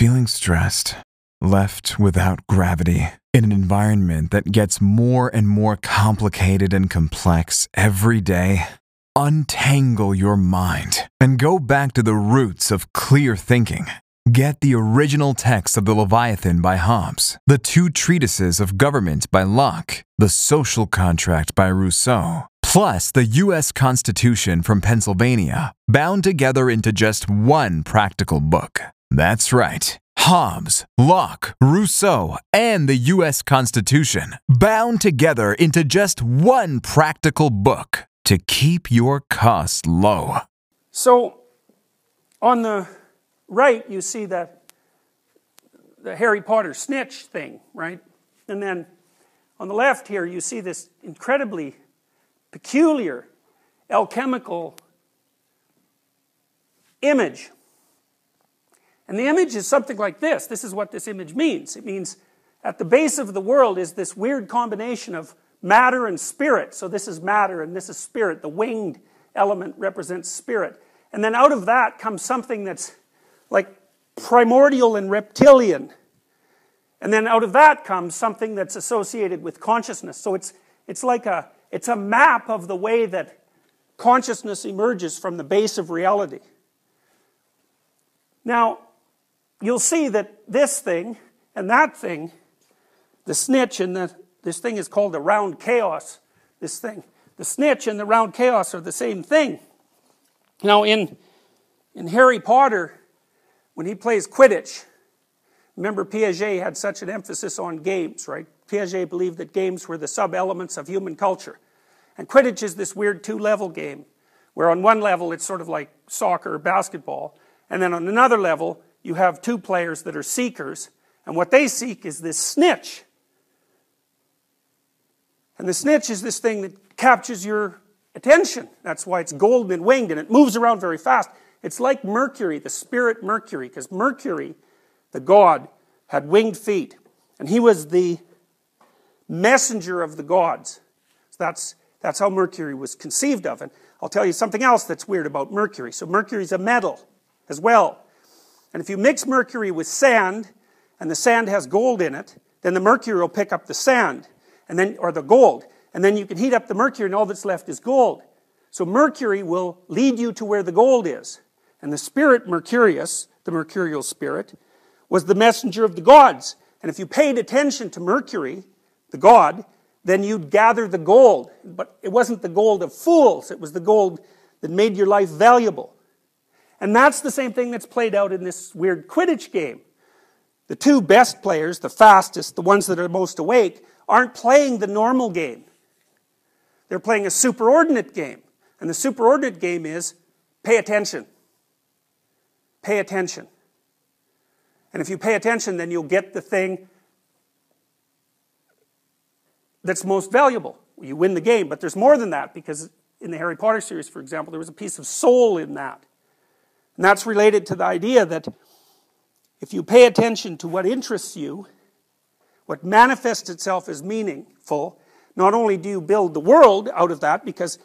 Feeling stressed, left without gravity, in an environment that gets more and more complicated and complex every day? Untangle your mind and go back to the roots of clear thinking. Get the original text of the Leviathan by Hobbes, the two treatises of government by Locke, the social contract by Rousseau, plus the U.S. Constitution from Pennsylvania, bound together into just one practical book. That's right. Hobbes, Locke, Rousseau, and the U.S. Constitution, bound together into just one practical book to keep your costs low. So, on the right, you see that the Harry Potter snitch thing, right? And then on the left here, you see this incredibly peculiar alchemical image. And the image is something like this. This is what this image means. It means at the base of the world is this weird combination of matter and spirit. So this is matter and this is spirit. The winged element represents spirit. And then out of that comes something that's like primordial and reptilian. And then out of that comes something that's associated with consciousness. So it's, it's like a, it's a map of the way that consciousness emerges from the base of reality. Now, you'll see that this thing and that thing, the snitch and the, this thing is called the round chaos, this thing. The snitch and the round chaos are the same thing. Now, in, in Harry Potter, when he plays Quidditch, remember Piaget had such an emphasis on games, right? Piaget believed that games were the sub elements of human culture. And Quidditch is this weird two level game, where on one level it's sort of like soccer or basketball, and then on another level you have two players that are seekers, and what they seek is this snitch. And the snitch is this thing that captures your attention. That's why it's golden and winged, and it moves around very fast. It's like Mercury, the spirit Mercury, because Mercury, the god, had winged feet, and he was the messenger of the gods. So that's, that's how Mercury was conceived of. And I'll tell you something else that's weird about Mercury. So Mercury's a metal as well. And if you mix mercury with sand, and the sand has gold in it, then the mercury will pick up the sand, and then, or the gold. And then you can heat up the mercury, and all that's left is gold. So mercury will lead you to where the gold is. And the spirit Mercurius, the mercurial spirit, was the messenger of the gods. And if you paid attention to Mercury, the god, then you'd gather the gold. But it wasn't the gold of fools, it was the gold that made your life valuable. And that's the same thing that's played out in this weird Quidditch game. The two best players, the fastest, the ones that are most awake, aren't playing the normal game. They're playing a superordinate game. And the superordinate game is pay attention. Pay attention. And if you pay attention, then you'll get the thing that's most valuable. You win the game, but there's more than that because in the Harry Potter series, for example, there was a piece of soul in that. And that's related to the idea that if you pay attention to what interests you, what manifests itself as meaningful, not only do you build the world out of that because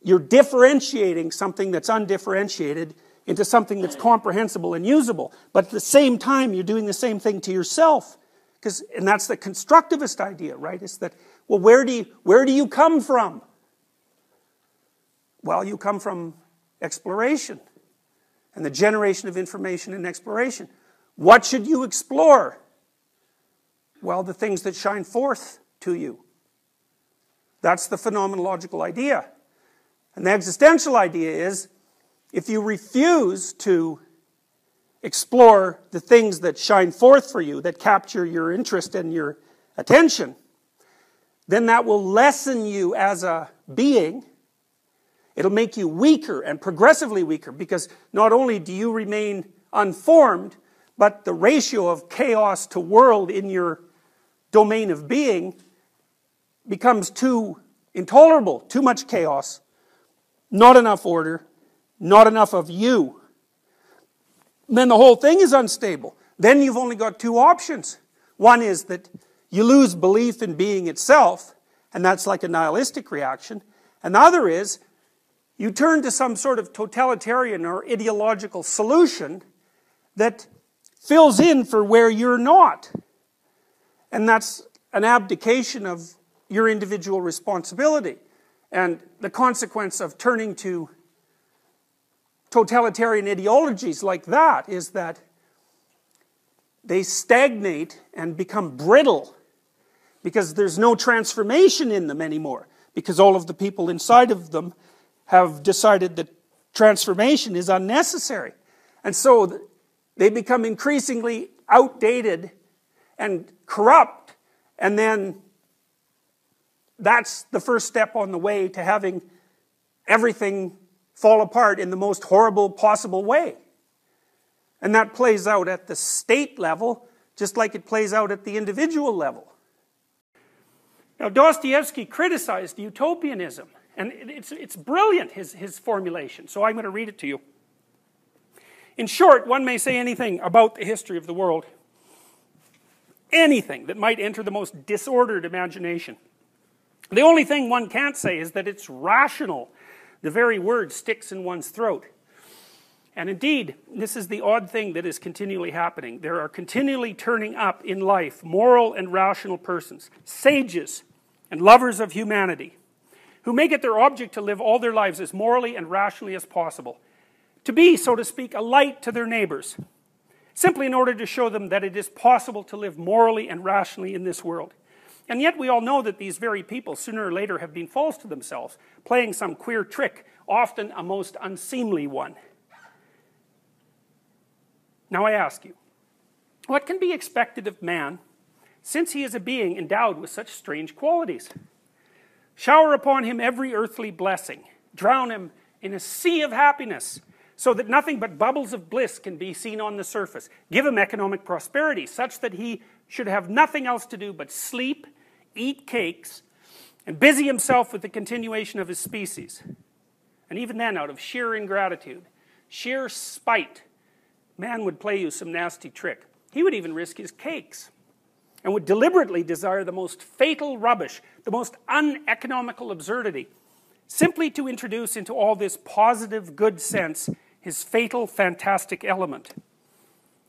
you're differentiating something that's undifferentiated into something that's comprehensible and usable, but at the same time you're doing the same thing to yourself. Because, and that's the constructivist idea, right? Is that, well, where do you, where do you come from? Well, you come from exploration and the generation of information and exploration. What should you explore? Well, the things that shine forth to you. That's the phenomenological idea. And the existential idea is if you refuse to explore the things that shine forth for you, that capture your interest and your attention, then that will lessen you as a being It'll make you weaker and progressively weaker because not only do you remain unformed, but the ratio of chaos to world in your domain of being becomes too intolerable, too much chaos, not enough order, not enough of you. then the whole thing is unstable. Then you've only got two options. One is that you lose belief in being itself, and that's like a nihilistic reaction. Another is you turn to some sort of totalitarian or ideological solution that fills in for where you're not. And that's an abdication of your individual responsibility. And the consequence of turning to totalitarian ideologies like that is that they stagnate and become brittle because there's no transformation in them anymore because all of the people inside of them have decided that transformation is unnecessary. And so they become increasingly outdated and corrupt, and then that's the first step on the way to having everything fall apart in the most horrible possible way. And that plays out at the state level just like it plays out at the individual level. Now, Dostoevsky criticized utopianism, and it's, it's brilliant, his, his formulation. So I'm going to read it to you. In short, one may say anything about the history of the world, anything that might enter the most disordered imagination. The only thing one can't say is that it's rational. The very word sticks in one's throat. And indeed, this is the odd thing that is continually happening. There are continually turning up in life moral and rational persons, sages and lovers of humanity, who make it their object to live all their lives as morally and rationally as possible, to be, so to speak, a light to their neighbors, simply in order to show them that it is possible to live morally and rationally in this world. And yet we all know that these very people, sooner or later, have been false to themselves, playing some queer trick, often a most unseemly one. Now I ask you, what can be expected of man since he is a being endowed with such strange qualities? Shower upon him every earthly blessing, drown him in a sea of happiness, so that nothing but bubbles of bliss can be seen on the surface. Give him economic prosperity, such that he should have nothing else to do but sleep, eat cakes, and busy himself with the continuation of his species. And even then, out of sheer ingratitude, sheer spite, man would play you some nasty trick. He would even risk his cakes and would deliberately desire the most fatal rubbish, the most uneconomical absurdity, simply to introduce into all this positive good sense his fatal fantastic element.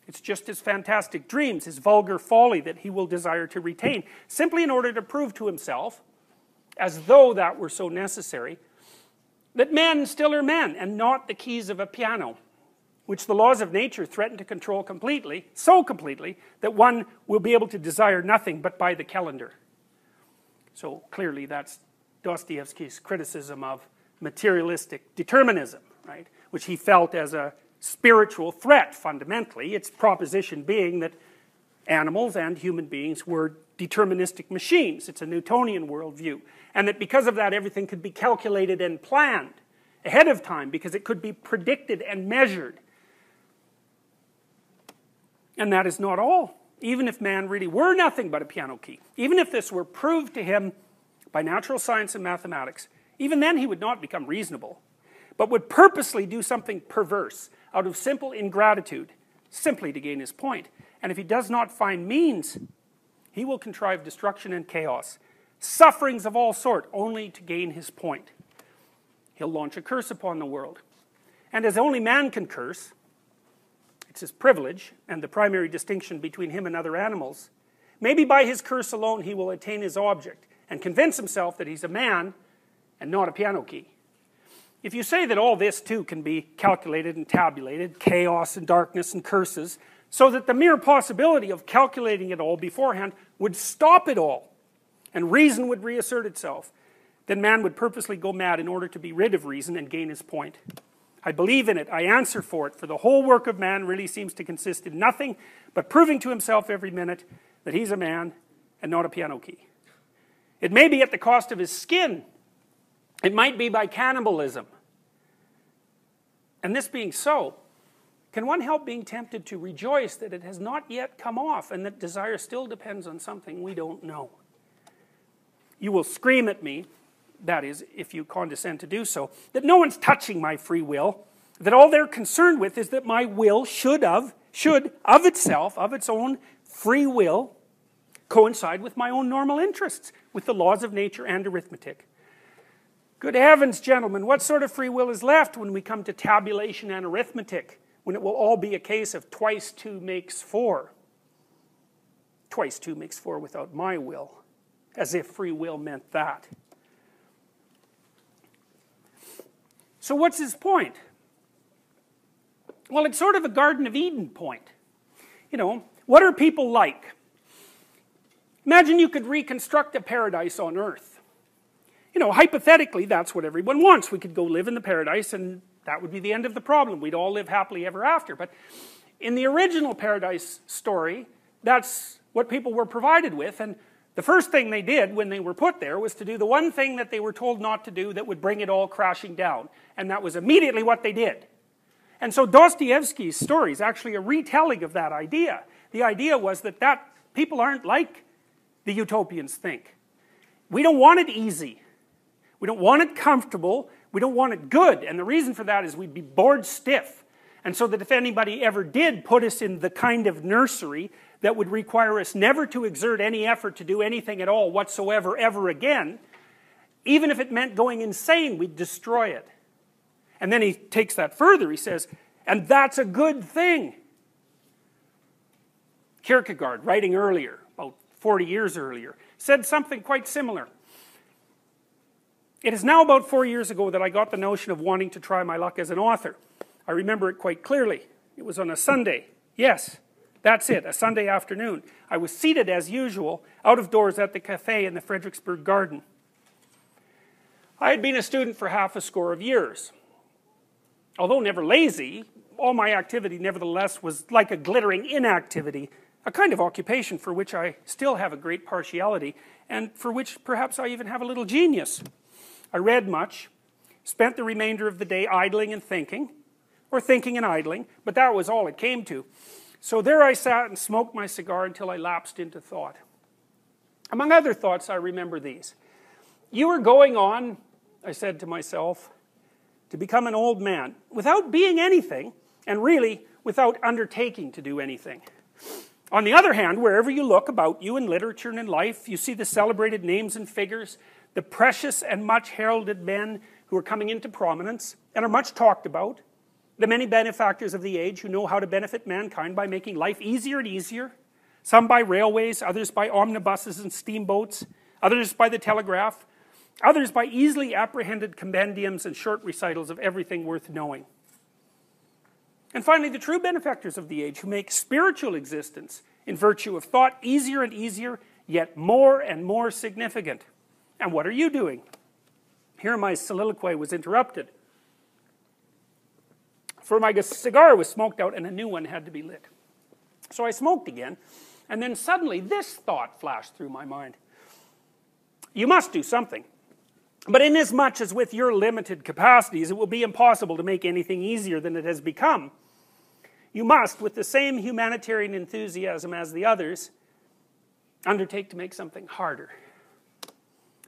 It's just his fantastic dreams, his vulgar folly that he will desire to retain, simply in order to prove to himself, as though that were so necessary, that men still are men and not the keys of a piano which the laws of nature threaten to control completely, so completely, that one will be able to desire nothing but by the calendar. So clearly that's Dostoevsky's criticism of materialistic determinism, right? Which he felt as a spiritual threat, fundamentally. Its proposition being that animals and human beings were deterministic machines. It's a Newtonian worldview. And that because of that, everything could be calculated and planned ahead of time because it could be predicted and measured and that is not all. Even if man really were nothing but a piano key, even if this were proved to him by natural science and mathematics, even then he would not become reasonable, but would purposely do something perverse out of simple ingratitude, simply to gain his point. And if he does not find means, he will contrive destruction and chaos, sufferings of all sort, only to gain his point. He'll launch a curse upon the world. And as only man can curse, it's his privilege and the primary distinction between him and other animals. Maybe by his curse alone he will attain his object and convince himself that he's a man and not a piano key. If you say that all this too can be calculated and tabulated, chaos and darkness and curses, so that the mere possibility of calculating it all beforehand would stop it all, and reason would reassert itself, then man would purposely go mad in order to be rid of reason and gain his point. I believe in it. I answer for it. For the whole work of man really seems to consist in nothing but proving to himself every minute that he's a man and not a piano key. It may be at the cost of his skin. It might be by cannibalism. And this being so, can one help being tempted to rejoice that it has not yet come off and that desire still depends on something we don't know? You will scream at me that is, if you condescend to do so, that no one's touching my free will, that all they're concerned with is that my will should of, should of itself, of its own free will, coincide with my own normal interests, with the laws of nature and arithmetic. Good heavens, gentlemen, what sort of free will is left when we come to tabulation and arithmetic? when it will all be a case of twice two makes four. Twice two makes four without my will, as if free will meant that. So, what's his point? Well, it's sort of a Garden of Eden point. You know, what are people like? Imagine you could reconstruct a paradise on earth. You know, hypothetically, that's what everyone wants. We could go live in the paradise and that would be the end of the problem. We'd all live happily ever after. But in the original paradise story, that's what people were provided with. And the first thing they did when they were put there was to do the one thing that they were told not to do that would bring it all crashing down. And that was immediately what they did. And so Dostoevsky's story is actually a retelling of that idea. The idea was that, that people aren't like the utopians think. We don't want it easy. We don't want it comfortable. We don't want it good. And the reason for that is we'd be bored stiff. And so that if anybody ever did put us in the kind of nursery that would require us never to exert any effort to do anything at all whatsoever ever again, even if it meant going insane, we'd destroy it. And then he takes that further. He says, and that's a good thing. Kierkegaard, writing earlier, about 40 years earlier, said something quite similar. It is now about four years ago that I got the notion of wanting to try my luck as an author. I remember it quite clearly. It was on a Sunday. Yes, that's it, a Sunday afternoon. I was seated as usual out of doors at the cafe in the Frederiksberg Garden. I had been a student for half a score of years. Although never lazy, all my activity nevertheless was like a glittering inactivity, a kind of occupation for which I still have a great partiality, and for which perhaps I even have a little genius. I read much, spent the remainder of the day idling and thinking, or thinking and idling, but that was all it came to. So there I sat and smoked my cigar until I lapsed into thought. Among other thoughts, I remember these. You are going on, I said to myself, to become an old man without being anything, and really without undertaking to do anything. On the other hand, wherever you look about you in literature and in life, you see the celebrated names and figures the precious and much heralded men who are coming into prominence and are much talked about, the many benefactors of the age who know how to benefit mankind by making life easier and easier, some by railways, others by omnibuses and steamboats, others by the telegraph, others by easily apprehended compendiums and short recitals of everything worth knowing. And finally, the true benefactors of the age who make spiritual existence in virtue of thought easier and easier, yet more and more significant. And what are you doing? Here my soliloquy was interrupted. For my cigar was smoked out and a new one had to be lit. So I smoked again, and then suddenly this thought flashed through my mind. You must do something. But inasmuch as with your limited capacities it will be impossible to make anything easier than it has become, you must, with the same humanitarian enthusiasm as the others, undertake to make something harder.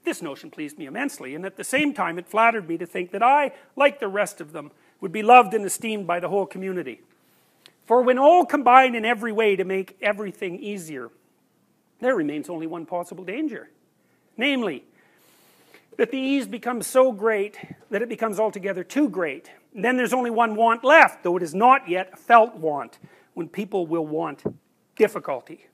This notion pleased me immensely, and at the same time it flattered me to think that I, like the rest of them, would be loved and esteemed by the whole community. For when all combine in every way to make everything easier, there remains only one possible danger. Namely, that the ease becomes so great that it becomes altogether too great. And then there's only one want left, though it is not yet a felt want, when people will want difficulty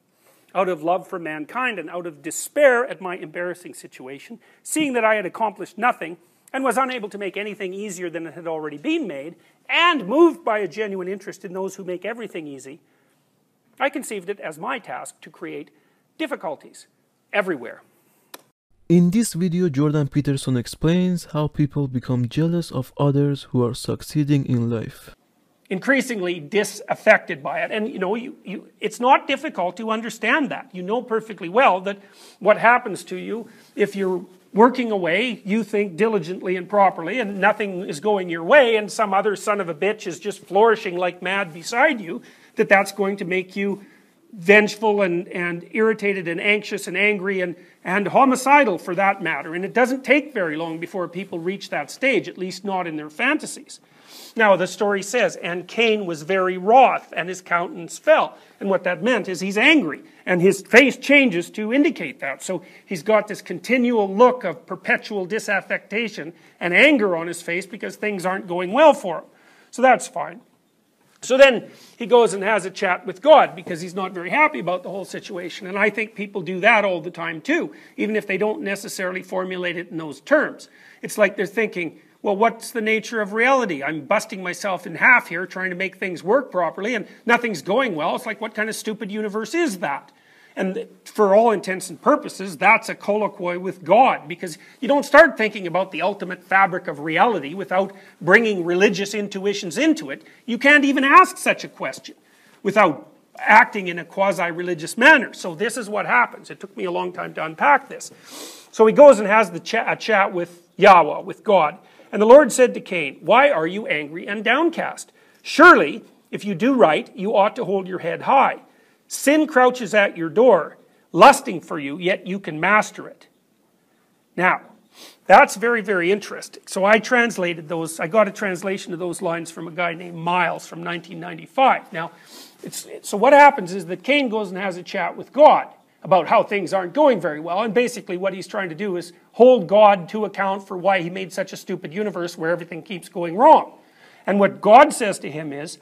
out of love for mankind and out of despair at my embarrassing situation, seeing that I had accomplished nothing and was unable to make anything easier than it had already been made, and moved by a genuine interest in those who make everything easy, I conceived it as my task to create difficulties everywhere. In this video, Jordan Peterson explains how people become jealous of others who are succeeding in life increasingly disaffected by it. And you know, you, you, it's not difficult to understand that. You know perfectly well that what happens to you if you're working away, you think diligently and properly, and nothing is going your way, and some other son of a bitch is just flourishing like mad beside you, that that's going to make you vengeful and, and irritated and anxious and angry and, and homicidal for that matter. And it doesn't take very long before people reach that stage, at least not in their fantasies. Now, the story says, and Cain was very wroth, and his countenance fell. And what that meant is he's angry, and his face changes to indicate that. So he's got this continual look of perpetual disaffection and anger on his face because things aren't going well for him. So that's fine. So then he goes and has a chat with God because he's not very happy about the whole situation. And I think people do that all the time too, even if they don't necessarily formulate it in those terms. It's like they're thinking, well, what's the nature of reality? I'm busting myself in half here trying to make things work properly and nothing's going well. It's like, what kind of stupid universe is that? And for all intents and purposes, that's a colloquy with God because you don't start thinking about the ultimate fabric of reality without bringing religious intuitions into it. You can't even ask such a question without acting in a quasi religious manner. So, this is what happens. It took me a long time to unpack this. So, he goes and has the a chat with Yahweh, with God. And the Lord said to Cain, Why are you angry and downcast? Surely, if you do right, you ought to hold your head high. Sin crouches at your door, lusting for you, yet you can master it. Now, that's very, very interesting. So I translated those, I got a translation of those lines from a guy named Miles from 1995. Now, so what happens is that Cain goes and has a chat with God about how things aren't going very well, and basically what he's trying to do is hold God to account for why he made such a stupid universe where everything keeps going wrong. And what God says to him is,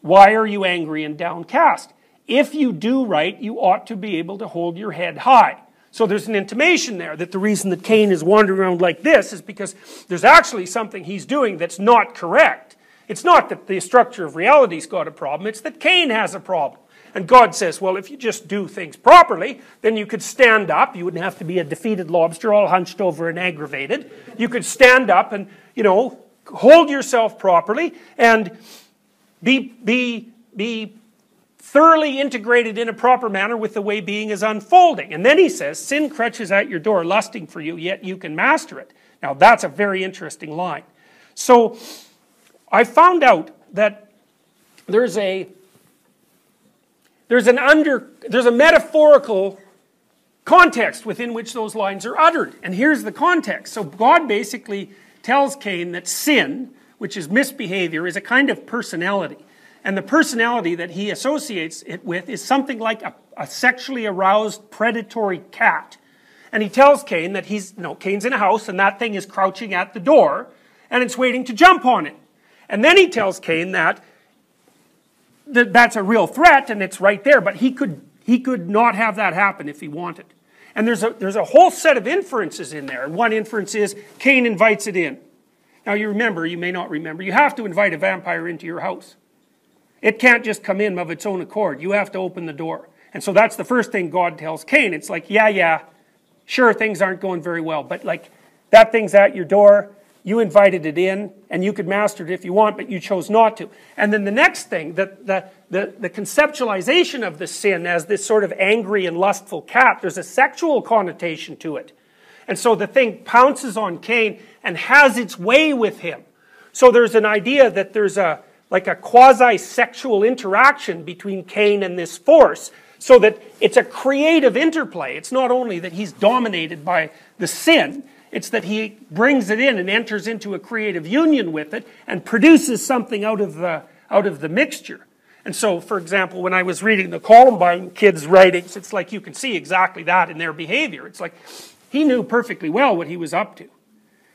Why are you angry and downcast? if you do right, you ought to be able to hold your head high. So there's an intimation there that the reason that Cain is wandering around like this is because there's actually something he's doing that's not correct. It's not that the structure of reality's got a problem, it's that Cain has a problem. And God says, well, if you just do things properly, then you could stand up. You wouldn't have to be a defeated lobster all hunched over and aggravated. You could stand up and, you know, hold yourself properly and be, be, be thoroughly integrated in a proper manner with the way being is unfolding. And then he says, Sin crutches at your door, lusting for you, yet you can master it. Now, that's a very interesting line. So, I found out that there's a there's an under there's a metaphorical context within which those lines are uttered. And here's the context. So God basically tells Cain that sin, which is misbehavior, is a kind of personality. And the personality that he associates it with is something like a, a sexually aroused predatory cat. And he tells Cain that he's, know, Cain's in a house and that thing is crouching at the door and it's waiting to jump on it. And then he tells Cain that, that that's a real threat and it's right there, but he could, he could not have that happen if he wanted. And there's a, there's a whole set of inferences in there. One inference is Cain invites it in. Now you remember, you may not remember, you have to invite a vampire into your house. It can't just come in of its own accord. You have to open the door. And so that's the first thing God tells Cain. It's like, yeah, yeah, sure, things aren't going very well, but like that thing's at your door. You invited it in, and you could master it if you want, but you chose not to. And then the next thing, the, the, the, the conceptualization of the sin as this sort of angry and lustful cat, there's a sexual connotation to it. And so the thing pounces on Cain and has its way with him. So there's an idea that there's a, like a quasi sexual interaction between Cain and this force, so that it's a creative interplay. It's not only that he's dominated by the sin, it's that he brings it in and enters into a creative union with it and produces something out of the, out of the mixture. And so, for example, when I was reading the Columbine kids' writings, it's like you can see exactly that in their behavior. It's like he knew perfectly well what he was up to.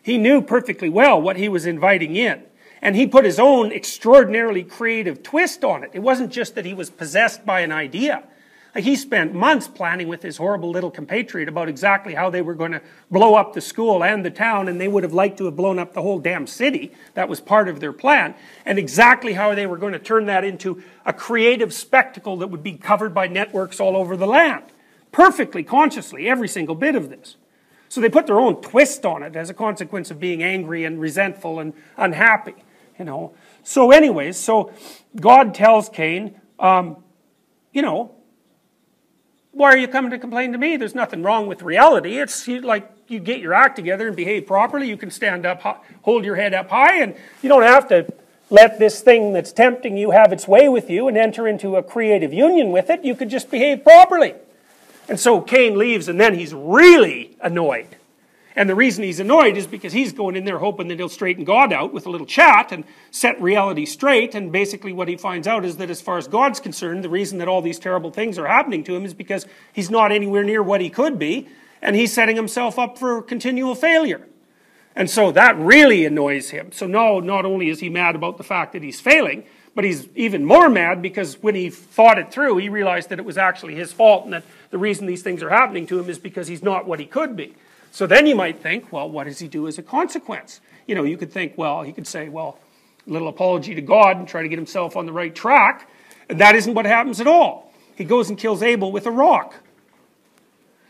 He knew perfectly well what he was inviting in. And he put his own extraordinarily creative twist on it. It wasn't just that he was possessed by an idea. He spent months planning with his horrible little compatriot about exactly how they were going to blow up the school and the town, and they would have liked to have blown up the whole damn city. That was part of their plan. And exactly how they were going to turn that into a creative spectacle that would be covered by networks all over the land. Perfectly, consciously, every single bit of this. So they put their own twist on it as a consequence of being angry and resentful and unhappy you know. So, anyways, so God tells Cain, um, you know, why are you coming to complain to me? There's nothing wrong with reality. It's like you get your act together and behave properly. You can stand up, hold your head up high, and you don't have to let this thing that's tempting you have its way with you and enter into a creative union with it. You could just behave properly. And so Cain leaves, and then he's really annoyed. And the reason he's annoyed is because he's going in there hoping that he'll straighten God out with a little chat and set reality straight. And basically, what he finds out is that as far as God's concerned, the reason that all these terrible things are happening to him is because he's not anywhere near what he could be. And he's setting himself up for continual failure. And so that really annoys him. So, no, not only is he mad about the fact that he's failing, But he's even more mad because when he thought it through, he realized that it was actually his fault and that the reason these things are happening to him is because he's not what he could be. So then you might think, well, what does he do as a consequence? You know, you could think, well, he could say, well, a little apology to God and try to get himself on the right track. And that isn't what happens at all. He goes and kills Abel with a rock.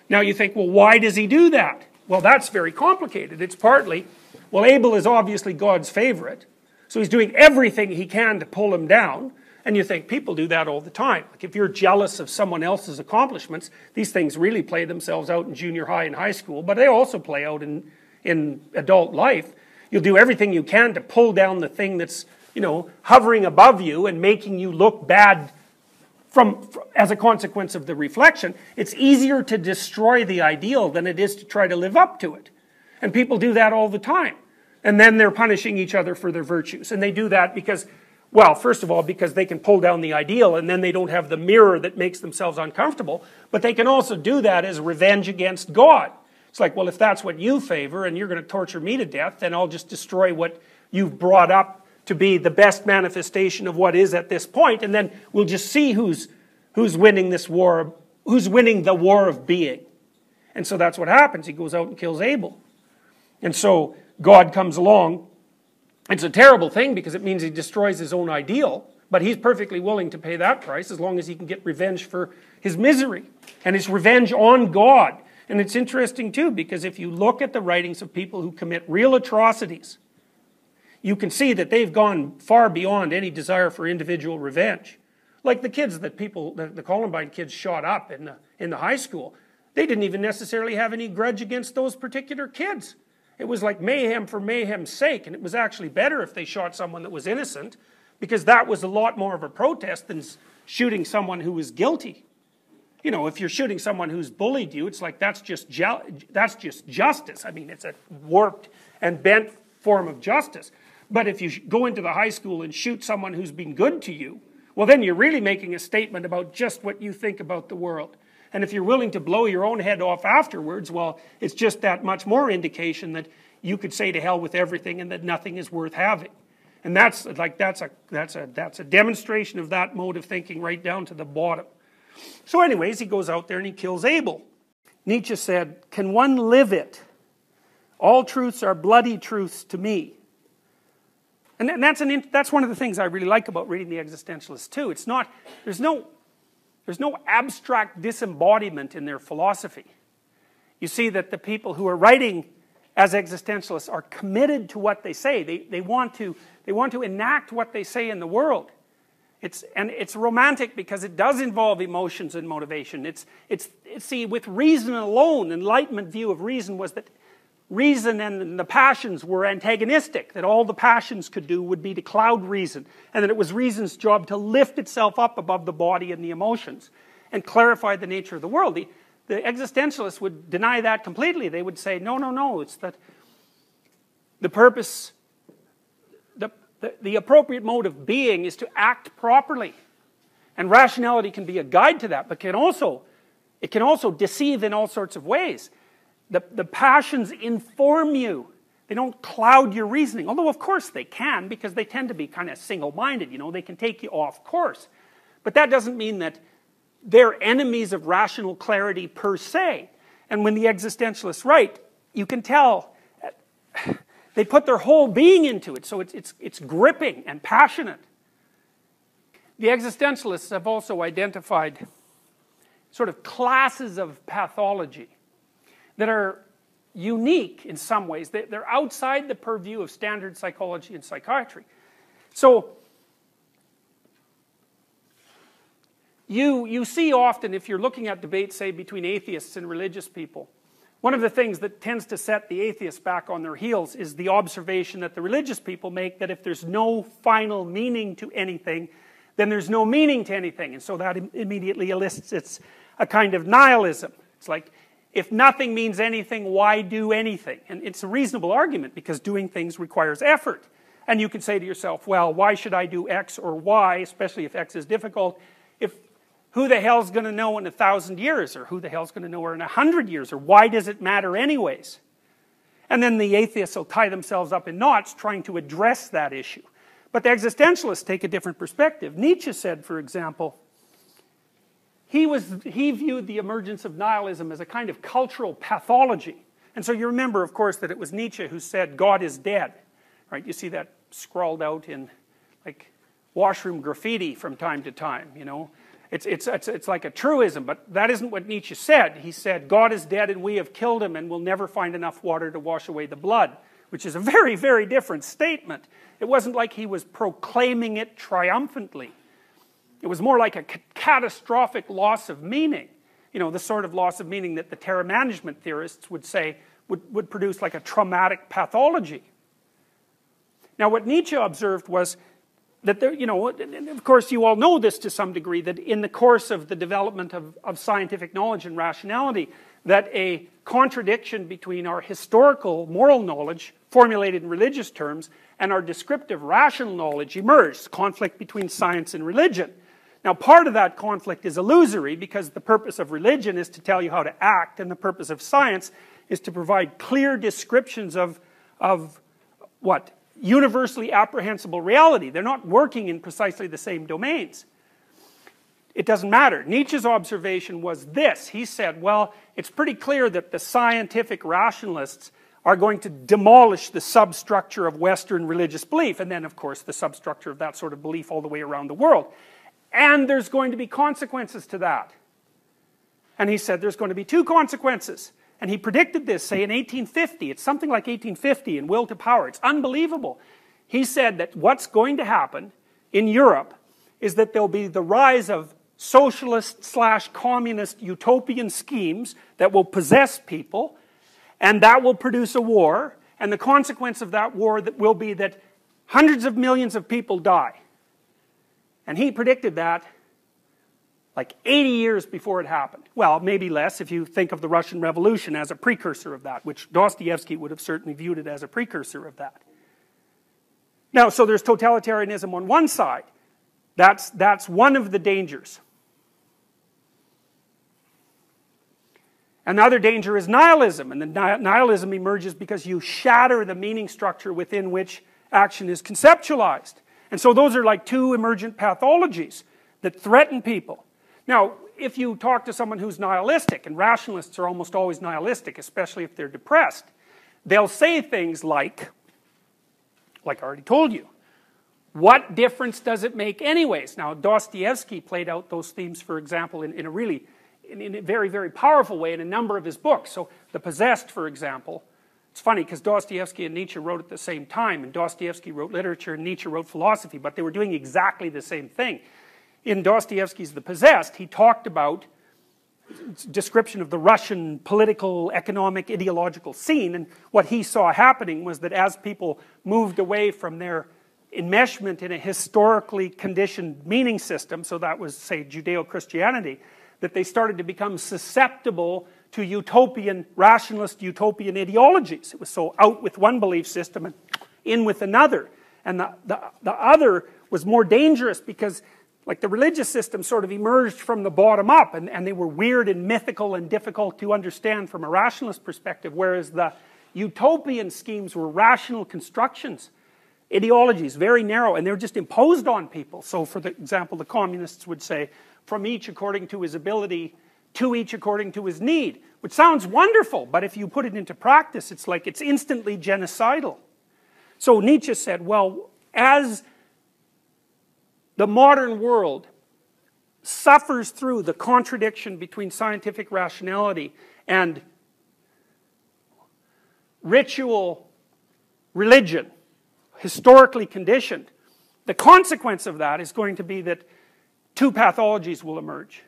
Now you think, well, why does he do that? Well, that's very complicated. It's partly, well, Abel is obviously God's favorite, so he's doing everything he can to pull him down. And you think people do that all the time. Like if you're jealous of someone else's accomplishments, these things really play themselves out in junior high and high school, but they also play out in, in adult life. You'll do everything you can to pull down the thing that's, you know, hovering above you and making you look bad from, as a consequence of the reflection, it's easier to destroy the ideal than it is to try to live up to it. And people do that all the time. And then they're punishing each other for their virtues. And they do that because, well, first of all, because they can pull down the ideal and then they don't have the mirror that makes themselves uncomfortable. But they can also do that as revenge against God. It's like, well, if that's what you favor and you're going to torture me to death, then I'll just destroy what you've brought up to be the best manifestation of what is at this point, and then we'll just see who's, who's winning this war, who's winning the war of being. And so that's what happens. He goes out and kills Abel. And so God comes along. It's a terrible thing because it means he destroys his own ideal, but he's perfectly willing to pay that price as long as he can get revenge for his misery. And his revenge on God. And it's interesting too because if you look at the writings of people who commit real atrocities, you can see that they've gone far beyond any desire for individual revenge. Like the kids that people, the, Columbine kids shot up in the, in the high school, they didn't even necessarily have any grudge against those particular kids. It was like mayhem for mayhem's sake, and it was actually better if they shot someone that was innocent, because that was a lot more of a protest than shooting someone who was guilty. You know, if you're shooting someone who's bullied you, it's like that's just that's just justice. I mean, it's a warped and bent form of justice. But if you go into the high school and shoot someone who's been good to you, well, then you're really making a statement about just what you think about the world. And if you're willing to blow your own head off afterwards, well, it's just that much more indication that you could say to hell with everything and that nothing is worth having. And that's like that's a that's a that's a demonstration of that mode of thinking right down to the bottom. So, anyways, he goes out there and he kills Abel. Nietzsche said, Can one live it? All truths are bloody truths to me. And that's, an, that's one of the things I really like about reading the existentialists too. It's not, there's no, there's no abstract disembodiment in their philosophy. You see that the people who are writing as existentialists are committed to what they say. They, they, want, to, they want to enact what they say in the world. It's, and it's romantic because it does involve emotions and motivation. It's, it's, it's, see, with reason alone, Enlightenment view of reason was that reason and the passions were antagonistic, that all the passions could do would be to cloud reason, and that it was reason's job to lift itself up above the body and the emotions and clarify the nature of the world. The, the existentialists would deny that completely. They would say, no, no, no, it's that the purpose, the, the, the appropriate mode of being is to act properly. And rationality can be a guide to that, but can also, it can also deceive in all sorts of ways. The, the passions inform you. They don't cloud your reasoning. Although, of course, they can because they tend to be kind of single minded. You know, they can take you off course. But that doesn't mean that they're enemies of rational clarity per se. And when the existentialists write, you can tell they put their whole being into it. So it's, it's, it's gripping and passionate. The existentialists have also identified sort of classes of pathology that are unique in some ways. They're outside the purview of standard psychology and psychiatry. So, you, you see often, if you're looking at debates, say, between atheists and religious people, one of the things that tends to set the atheists back on their heels is the observation that the religious people make that if there's no final meaning to anything, then there's no meaning to anything. And so that immediately elicits a kind of nihilism. It's like if nothing means anything, why do anything? And it's a reasonable argument because doing things requires effort. And you can say to yourself, well, why should I do X or Y, especially if X is difficult, if who the hell's going to know in a thousand years, or who the hell's going to know in a hundred years, or why does it matter anyways? And then the atheists will tie themselves up in knots trying to address that issue. But the existentialists take a different perspective. Nietzsche said, for example, he, was, he viewed the emergence of nihilism as a kind of cultural pathology. And so you remember, of course, that it was Nietzsche who said, God is dead. Right? You see that scrawled out in like washroom graffiti from time to time, you know. It's, it's, it's, it's like a truism, but that isn't what Nietzsche said. He said, God is dead and we have killed him and we'll never find enough water to wash away the blood, which is a very, very different statement. It wasn't like he was proclaiming it triumphantly. It was more like a catastrophic loss of meaning. You know, the sort of loss of meaning that the terror management theorists would say would, would produce like a traumatic pathology. Now, what Nietzsche observed was that there, you know, of course, you all know this to some degree, that in the course of the development of, of scientific knowledge and rationality, that a contradiction between our historical moral knowledge, formulated in religious terms, and our descriptive rational knowledge emerged, conflict between science and religion. Now, part of that conflict is illusory because the purpose of religion is to tell you how to act, and the purpose of science is to provide clear descriptions of, of what? Universally apprehensible reality. They're not working in precisely the same domains. It doesn't matter. Nietzsche's observation was this. He said, well, it's pretty clear that the scientific rationalists are going to demolish the substructure of Western religious belief, and then, of course, the substructure of that sort of belief all the way around the world. And there's going to be consequences to that. And he said there's going to be two consequences. And he predicted this, say, in 1850. It's something like 1850 in Will to Power. It's unbelievable. He said that what's going to happen in Europe is that there'll be the rise of socialist slash communist utopian schemes that will possess people, and that will produce a war. And the consequence of that war that will be that hundreds of millions of people die. And he predicted that like 80 years before it happened. Well, maybe less if you think of the Russian Revolution as a precursor of that, which Dostoevsky would have certainly viewed it as a precursor of that. Now, so there's totalitarianism on one side. That's, that's one of the dangers. Another danger is nihilism, and the nihilism emerges because you shatter the meaning structure within which action is conceptualized. And so those are like two emergent pathologies that threaten people. Now, if you talk to someone who's nihilistic, and rationalists are almost always nihilistic, especially if they're depressed, they'll say things like, like I already told you, what difference does it make anyways? Now, Dostoevsky played out those themes, for example, in, in a really, in, in, a very, very powerful way in a number of his books. So, The Possessed, for example, it's funny because Dostoevsky and Nietzsche wrote at the same time, and Dostoevsky wrote literature and Nietzsche wrote philosophy, but they were doing exactly the same thing. In Dostoevsky's The Possessed, he talked about description of the Russian political, economic, ideological scene, and what he saw happening was that as people moved away from their enmeshment in a historically conditioned meaning system, so that was, say, Judeo Christianity, that they started to become susceptible to utopian, rationalist utopian ideologies. It was so out with one belief system and in with another. And the, the, the other was more dangerous because like the religious system sort of emerged from the bottom up and, and they were weird and mythical and difficult to understand from a rationalist perspective, whereas the utopian schemes were rational constructions, ideologies, very narrow, and they're just imposed on people. So, for the example, the communists would say, from each according to his ability, to each according to his need, which sounds wonderful, but if you put it into practice, it's like it's instantly genocidal. So Nietzsche said, well, as the modern world suffers through the contradiction between scientific rationality and ritual religion, historically conditioned. The consequence of that is going to be that two pathologies will emerge.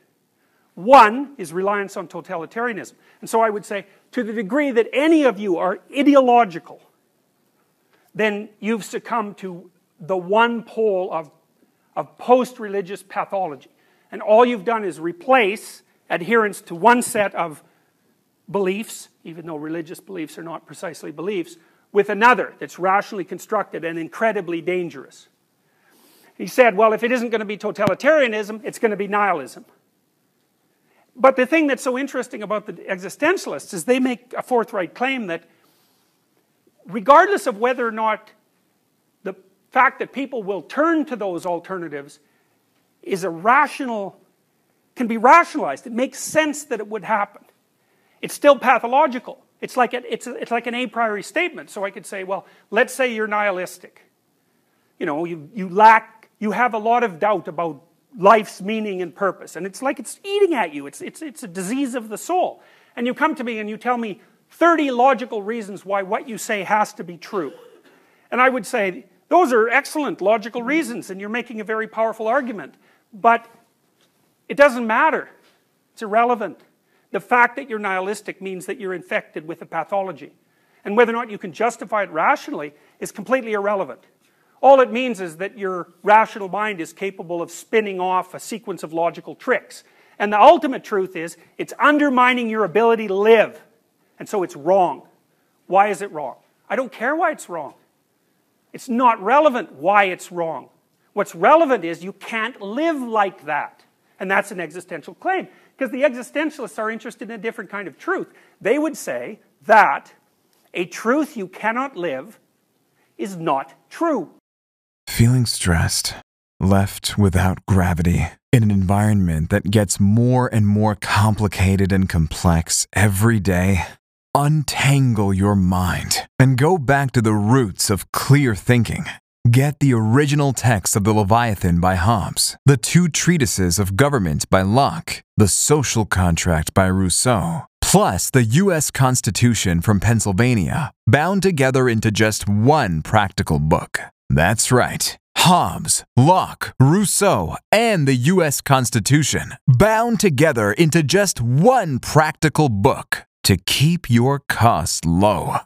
One is reliance on totalitarianism. And so I would say, to the degree that any of you are ideological, then you've succumbed to the one pole of of post religious pathology. And all you've done is replace adherence to one set of beliefs, even though religious beliefs are not precisely beliefs, with another that's rationally constructed and incredibly dangerous. He said, well, if it isn't going to be totalitarianism, it's going to be nihilism. But the thing that's so interesting about the existentialists is they make a forthright claim that regardless of whether or not the fact that people will turn to those alternatives is a rational, can be rationalized. It makes sense that it would happen. It's still pathological. It's like, a, it's, a, it's like an a priori statement. So I could say, well, let's say you're nihilistic. You know, you, you lack, you have a lot of doubt about life's meaning and purpose. And it's like it's eating at you. It's, it's, it's a disease of the soul. And you come to me and you tell me 30 logical reasons why what you say has to be true. And I would say, those are excellent logical reasons, and you're making a very powerful argument. But it doesn't matter. It's irrelevant. The fact that you're nihilistic means that you're infected with a pathology. And whether or not you can justify it rationally is completely irrelevant. All it means is that your rational mind is capable of spinning off a sequence of logical tricks. And the ultimate truth is, it's undermining your ability to live. And so it's wrong. Why is it wrong? I don't care why it's wrong. It's not relevant why it's wrong. What's relevant is you can't live like that. And that's an existential claim. Because the existentialists are interested in a different kind of truth. They would say that a truth you cannot live is not true. Feeling stressed, left without gravity, in an environment that gets more and more complicated and complex every day. Untangle your mind and go back to the roots of clear thinking. Get the original text of the Leviathan by Hobbes, the two treatises of government by Locke, the social contract by Rousseau, plus the U.S. Constitution from Pennsylvania, bound together into just one practical book. That's right. Hobbes, Locke, Rousseau, and the U.S. Constitution, bound together into just one practical book to keep your costs low.